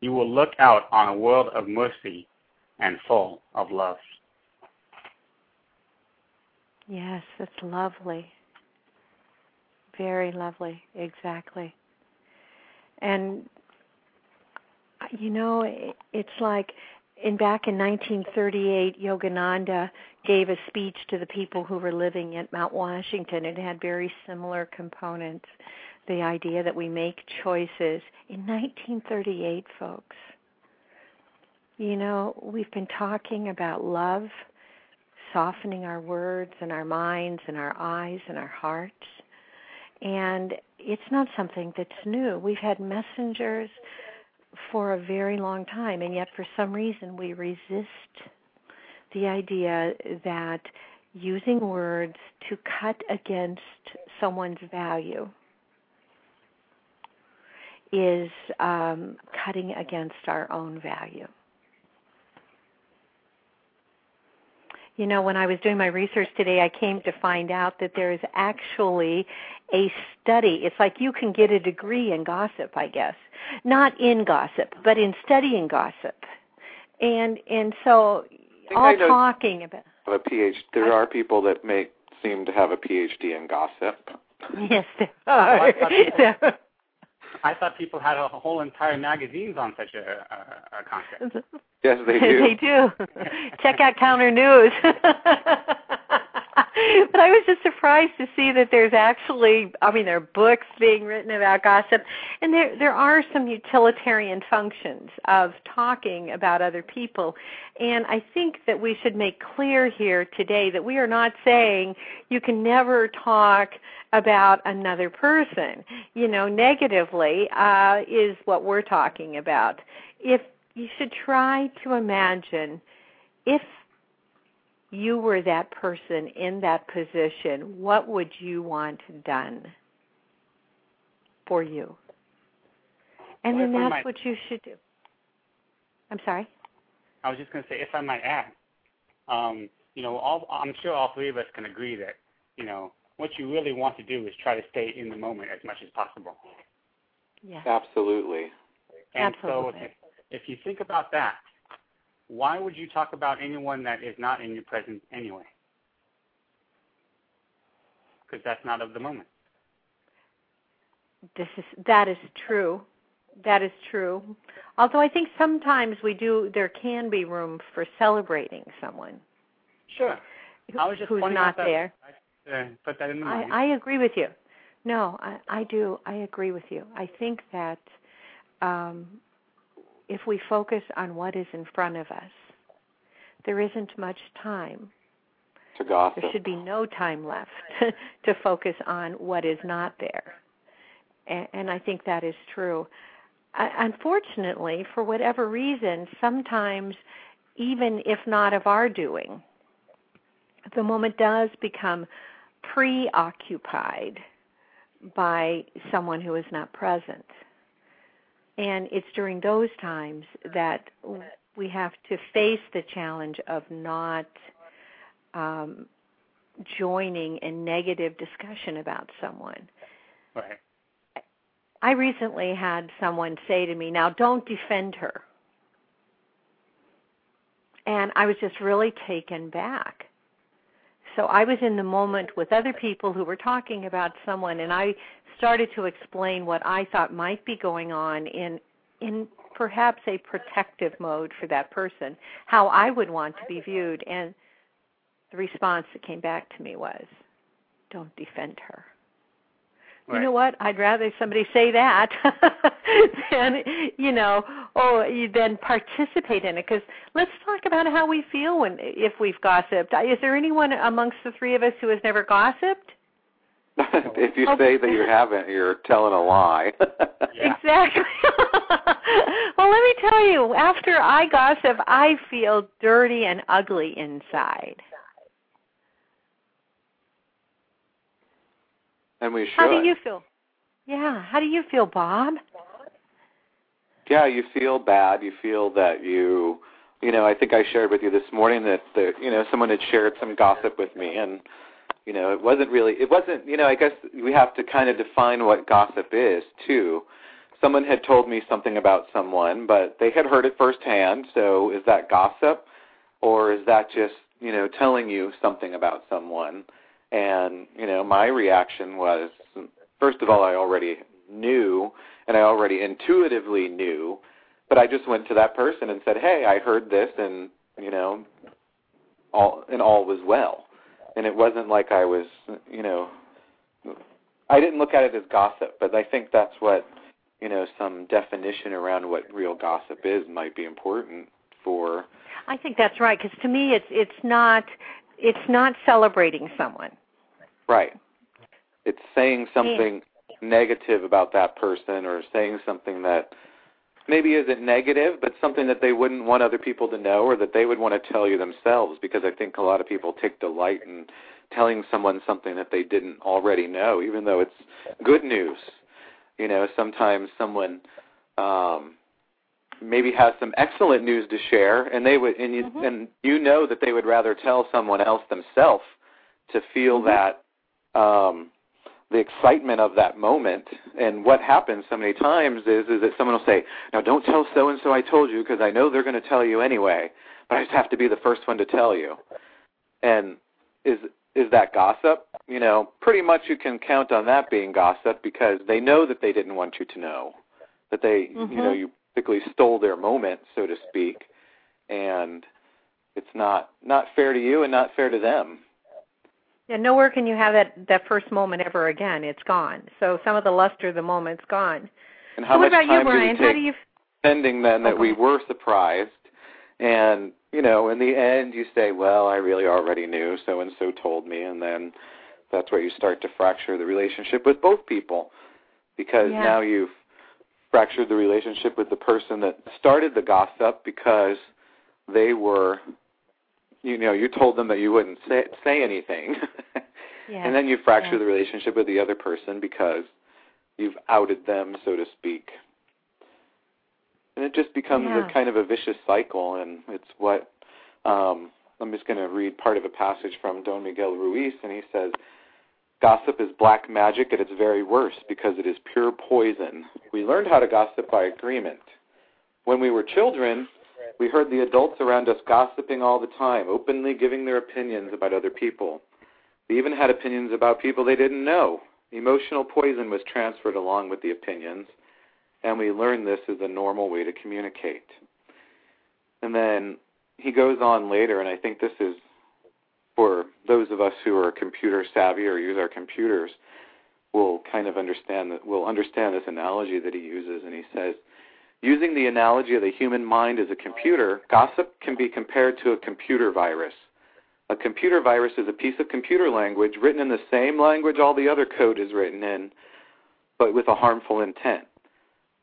Speaker 1: you will look out on a world of mercy and full of love.
Speaker 3: Yes, that's lovely. Very lovely, exactly. And you know, it's like in back in 1938, Yogananda gave a speech to the people who were living at Mount Washington. It had very similar components. The idea that we make choices in 1938, folks. You know, we've been talking about love, softening our words and our minds and our eyes and our hearts. And it's not something that's new. We've had messengers for a very long time, and yet for some reason we resist the idea that using words to cut against someone's value is um, cutting against our own value. You know, when I was doing my research today, I came to find out that there is actually a study. It's like you can get a degree in gossip, I guess. Not in gossip, but in studying gossip. And and so all talking about
Speaker 2: a PhD. There I, are people that make seem to have a PhD in gossip.
Speaker 3: Yes, there are.
Speaker 1: Oh, I thought people had a whole entire magazines on such a, a, a concept.
Speaker 2: Yes, they do.
Speaker 3: they do. Check out Counter News. but I was just surprised to see that there's actually I mean there are books being written about gossip and there there are some utilitarian functions of talking about other people. And I think that we should make clear here today that we are not saying you can never talk about another person. You know negatively uh is what we're talking about. If you should try to imagine if you were that person in that position, what would you want done for you? And well, then that's might, what you should do. I'm sorry?
Speaker 1: I was just going to say, if I might add, um, you know, all, I'm sure all three of us can agree that, you know, what you really want to do is try to stay in the moment as much as possible.
Speaker 3: Yeah.
Speaker 2: Absolutely.
Speaker 1: And
Speaker 3: Absolutely.
Speaker 1: so if, if you think about that, why would you talk about anyone that is not in your presence anyway? Because that's not of the moment.
Speaker 3: This is that is true. That is true. Although I think sometimes we do, there can be room for celebrating someone.
Speaker 1: Sure. I was just
Speaker 3: who's not
Speaker 1: that,
Speaker 3: there.
Speaker 1: I, uh, put that in
Speaker 3: mind. I, I agree with you. No, I, I do. I agree with you. I think that um, if we focus on what is in front of us, there isn't much time.
Speaker 2: To gossip.
Speaker 3: There should be no time left to focus on what is not there. And, and I think that is true. unfortunately, for whatever reason, sometimes, even if not of our doing, the moment does become preoccupied by someone who is not present. And it's during those times that we have to face the challenge of not um, joining in negative discussion about someone.
Speaker 1: Right.
Speaker 3: I recently had someone say to me, "Now don't defend her." And I was just really taken back. So I was in the moment with other people who were talking about someone and I started to explain what I thought might be going on in in perhaps a protective mode for that person, how I would want to be viewed and the response that came back to me was don't defend her. you know what? I'd rather somebody say that than you know, oh, you then participate in it. Because let's talk about how we feel when if we've gossiped. Is there anyone amongst the three of us who has never gossiped?
Speaker 2: if you say that you haven't, you're telling a lie.
Speaker 3: Exactly. well, let me tell you, after I gossip, I feel dirty and ugly inside.
Speaker 2: And we should.
Speaker 3: How do you feel? Yeah. How do you feel, Bob?
Speaker 2: Yeah, you feel bad. You feel that you, you know, I think I shared with you this morning that the, you know, someone had shared some gossip with me, and you know, it wasn't really, it wasn't, you know, I guess we have to kind of define what gossip is too. Someone had told me something about someone, but they had heard it firsthand. So is that gossip, or is that just, you know, telling you something about someone? And, you know, my reaction was first of all, I already knew and I already intuitively knew, but I just went to that person and said, "Hey, I heard this and, you know, all and all was well." And it wasn't like I was, you know, I didn't look at it as gossip, but I think that's what, you know, some definition around what real gossip is might be important for
Speaker 3: I think that's right because to me it's it's not it's not celebrating someone.
Speaker 2: Right. It's saying something yeah. negative about that person or saying something that maybe isn't negative, but something that they wouldn't want other people to know or that they would want to tell you themselves because I think a lot of people take delight in telling someone something that they didn't already know, even though it's good news. You know, sometimes someone um maybe has some excellent news to share and they would and you mm-hmm. and you know that they would rather tell someone else themselves to feel mm-hmm. that um, the excitement of that moment. And what happens so many times is is that someone will say, "Now don't tell so and so I told you because I know they're going to tell you anyway, but I just have to be the first one to tell you." And is is that gossip? You know, pretty much you can count on that being gossip because they know that they didn't want you to know that they, mm-hmm. you know, you basically stole their moment, so to speak, and it's not not fair to you and not fair to them.
Speaker 3: Yeah, nowhere can you have that that first moment ever again. It's gone. So some of the luster of the moment's gone.
Speaker 2: And how
Speaker 3: so
Speaker 2: much
Speaker 3: what about
Speaker 2: time
Speaker 3: you, Brian?
Speaker 2: do you
Speaker 3: how do you
Speaker 2: pretending then that
Speaker 3: okay.
Speaker 2: we were surprised and you know, in the end you say, Well, I really already knew, so and so told me and then that's where you start to fracture the relationship with both people. Because
Speaker 3: yeah.
Speaker 2: now you've fractured the relationship with the person that started the gossip because they were you know you told them that you wouldn't say say anything
Speaker 3: yeah.
Speaker 2: and then you fracture
Speaker 3: yeah.
Speaker 2: the relationship with the other person because you've outed them so to speak and it just becomes
Speaker 3: yeah.
Speaker 2: a kind of a vicious cycle and it's what um I'm just going to read part of a passage from Don Miguel Ruiz and he says Gossip is black magic at its very worst because it is pure poison. We learned how to gossip by agreement. When we were children, we heard the adults around us gossiping all the time, openly giving their opinions about other people. They even had opinions about people they didn't know. Emotional poison was transferred along with the opinions, and we learned this is a normal way to communicate. And then he goes on later, and I think this is for those of us who are computer savvy or use our computers will kind of understand that will understand this analogy that he uses and he says Using the analogy of the human mind as a computer, gossip can be compared to a computer virus. A computer virus is a piece of computer language written in the same language all the other code is written in, but with a harmful intent.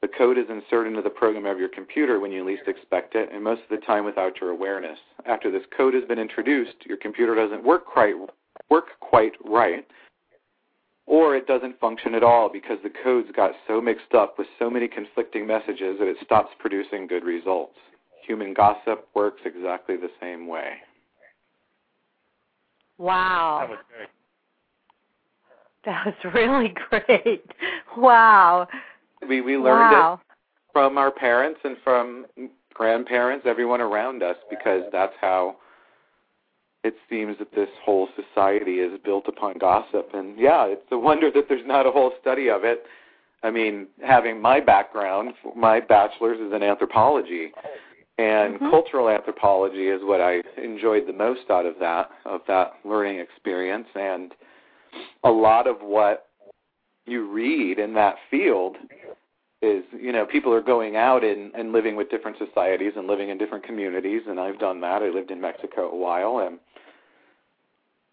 Speaker 2: The code is inserted into the program of your computer when you least expect it, and most of the time without your awareness. After this code has been introduced, your computer doesn't work quite work quite right, or it doesn't function at all because the codes got so mixed up with so many conflicting messages that it stops producing good results. Human gossip works exactly the same way.
Speaker 3: Wow.
Speaker 1: That was great.
Speaker 3: That was really great. Wow.
Speaker 2: We we learned
Speaker 3: wow.
Speaker 2: it from our parents and from grandparents, everyone around us because that's how it seems that this whole society is built upon gossip. And yeah, it's a wonder that there's not a whole study of it. I mean, having my background, my bachelor's is in anthropology, and
Speaker 3: mm-hmm.
Speaker 2: cultural anthropology is what I enjoyed the most out of that, of that learning experience. And a lot of what you read in that field is you know people are going out and and living with different societies and living in different communities and I've done that. I lived in Mexico a while and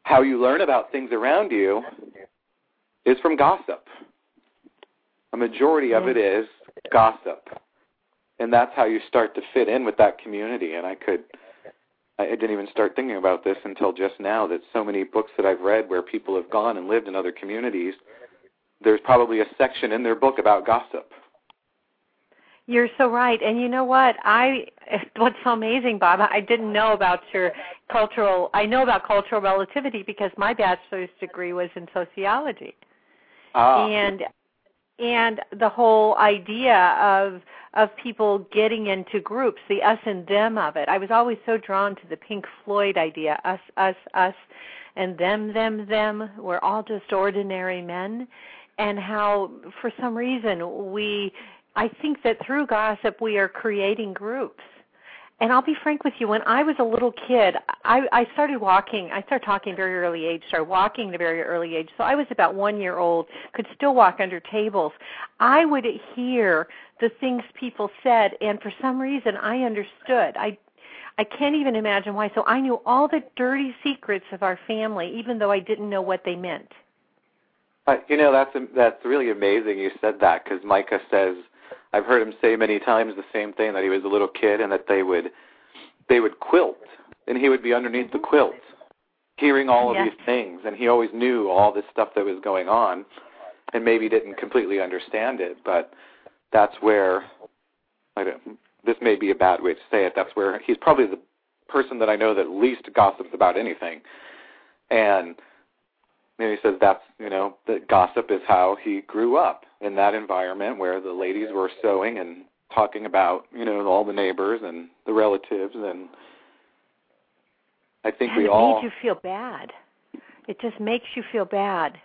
Speaker 2: how you learn about things around you is from gossip. A majority of it is gossip. And that's how you start to fit in with that community and I could I didn't even start thinking about this until just now that so many books that I've read where people have gone and lived in other communities, there's probably a section in their book about gossip.
Speaker 3: You're so right. And you know what? I what's so amazing, Bob, I didn't know about your cultural I know about cultural relativity because my bachelor's degree was in sociology.
Speaker 2: Ah.
Speaker 3: And and the whole idea of of people getting into groups, the us and them of it. I was always so drawn to the Pink Floyd idea, us, us, us, and them, them, them. We're all just ordinary men. And how, for some reason, we, I think that through gossip, we are creating groups and I'll be frank with you, when I was a little kid, I, I started walking. I started talking very early age, started walking at a very early age. So I was about one year old, could still walk under tables. I would hear the things people said, and for some reason, I understood. I I can't even imagine why. So I knew all the dirty secrets of our family, even though I didn't know what they meant.
Speaker 2: Uh, you know, that's that's really amazing. You said that because Micah says I've heard him say many times the same thing that he was a little kid and that they would they would quilt and he would be underneath the mm-hmm. quilt hearing all of these things and he always knew all this stuff that was going on and maybe didn't completely understand it but that's where I don't this may be a bad way to say it that's where he's probably the person that I know that least gossips about anything and and he says that's you know that gossip is how he grew up in that environment where the ladies were sewing and talking about you know all the neighbors and the relatives and I think
Speaker 3: and
Speaker 2: we
Speaker 3: it
Speaker 2: all
Speaker 3: made you feel bad. It just makes you feel bad.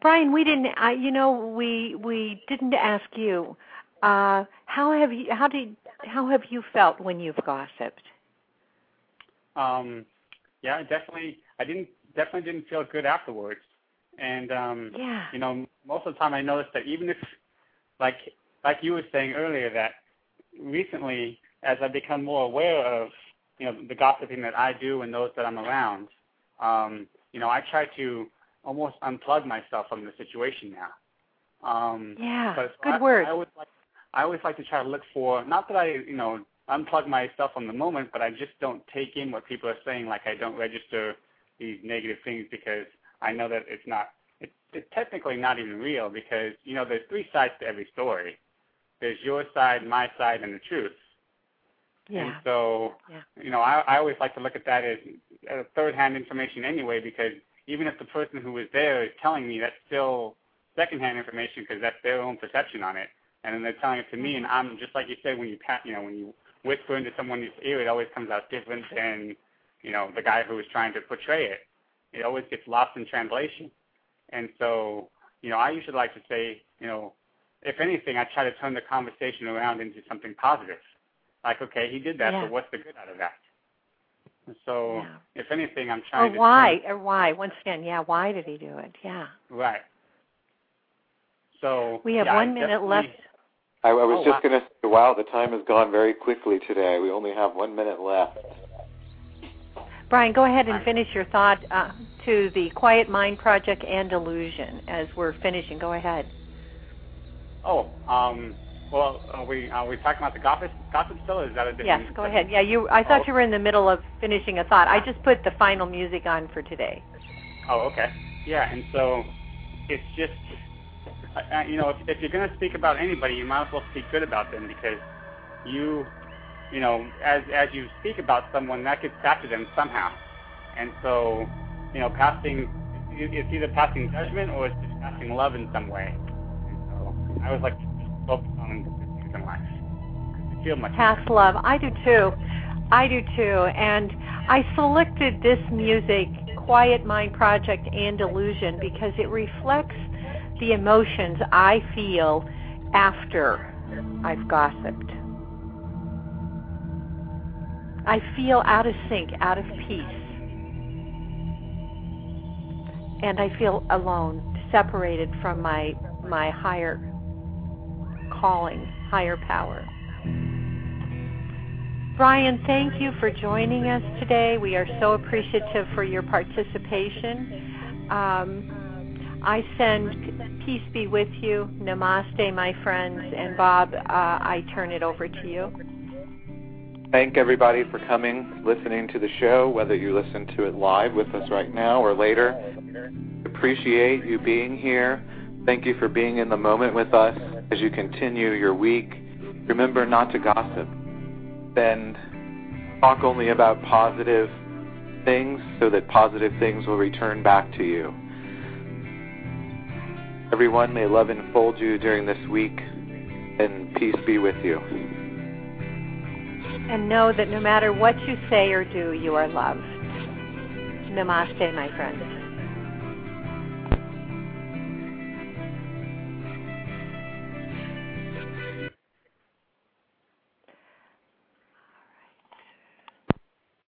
Speaker 3: Brian, we didn't. I, you know, we we didn't ask you. Uh, how have you? How did? How have you felt when you've gossiped?
Speaker 1: Um, yeah, definitely. I didn't definitely didn't feel good afterwards. And um,
Speaker 3: yeah.
Speaker 1: you know, most of the time I noticed that even if, like like you were saying earlier, that recently as I become more aware of you know the gossiping that I do and those that I'm around, um, you know, I try to almost unplug myself from the situation now. Um,
Speaker 3: yeah,
Speaker 1: but
Speaker 3: good
Speaker 1: I,
Speaker 3: word.
Speaker 1: I always like I always like to try to look for not that I you know unplug myself from the moment, but I just don't take in what people are saying. Like I don't register these negative things because I know that it's not it's, it's technically not even real because you know there's three sides to every story. There's your side, my side, and the truth.
Speaker 3: Yeah.
Speaker 1: And so,
Speaker 3: yeah.
Speaker 1: you know, I, I always like to look at that as uh, third-hand information anyway, because even if the person who was there is telling me, that's still second-hand information because that's their own perception on it, and then they're telling it to me, and I'm just like you said when you pat, you know, when you whisper into someone's ear, it always comes out different than, you know, the guy who was trying to portray it. It always gets lost in translation, and so, you know, I usually like to say, you know, if anything, I try to turn the conversation around into something positive like, okay, he did that,
Speaker 3: yeah.
Speaker 1: but what's the good out of that? So,
Speaker 3: yeah.
Speaker 1: if anything, I'm
Speaker 3: Or
Speaker 1: trying to.
Speaker 3: why?
Speaker 1: Turn,
Speaker 3: or why? Once again, yeah. Why did he do it? Yeah.
Speaker 1: right. So
Speaker 3: We have
Speaker 1: yeah,
Speaker 3: one
Speaker 1: I
Speaker 3: minute
Speaker 1: definitely-
Speaker 3: left.
Speaker 2: I, I was
Speaker 1: Oh,
Speaker 2: just
Speaker 1: wow.
Speaker 2: going to say, wow, the time has gone very quickly today. We only have one minute left.
Speaker 3: Brian, go ahead and finish your thought uh, to the Quiet Mind Project and Illusion as we're finishing. Go ahead.
Speaker 1: Oh, um, well, are we are we talking about the gossip gossip still? Or is that a different?
Speaker 3: Yes, go ahead. Yeah, you. I thought
Speaker 1: Oh.
Speaker 3: you were in the middle of finishing a thought. I just put the final music on for today.
Speaker 1: Oh, okay. Yeah, and so it's just, you know, if, if you're going to speak about anybody, you might as well speak good about them because you, you know, as as you speak about someone, that gets back to them somehow. And so, you know, passing, it's either passing judgment or it's just passing love in some way. And so I always like to just focus on good things in life. feel much
Speaker 3: Pass love. I do too. I do too. And I selected this music, Quiet Mind Project and Illusion, because it reflects the emotions I feel after I've gossiped. I feel out of sync, out of peace. And I feel alone, separated from my my higher calling, higher power. Brian, thank you for joining us today. We are so appreciative for your participation. Um, I send peace be with you. Namaste, my friends. And Bob, uh, I turn it over to you.
Speaker 2: Thank everybody for coming, listening to the show, whether you listen to it live with us right now or later. Appreciate you being here. Thank you for being in the moment with us as you continue your week. Remember not to gossip then talk only about positive things so that positive things will return back to you. Everyone, may love enfold you during this week, and peace be with you.
Speaker 3: And know that no matter what you say or do, you are loved. Namaste, my friends.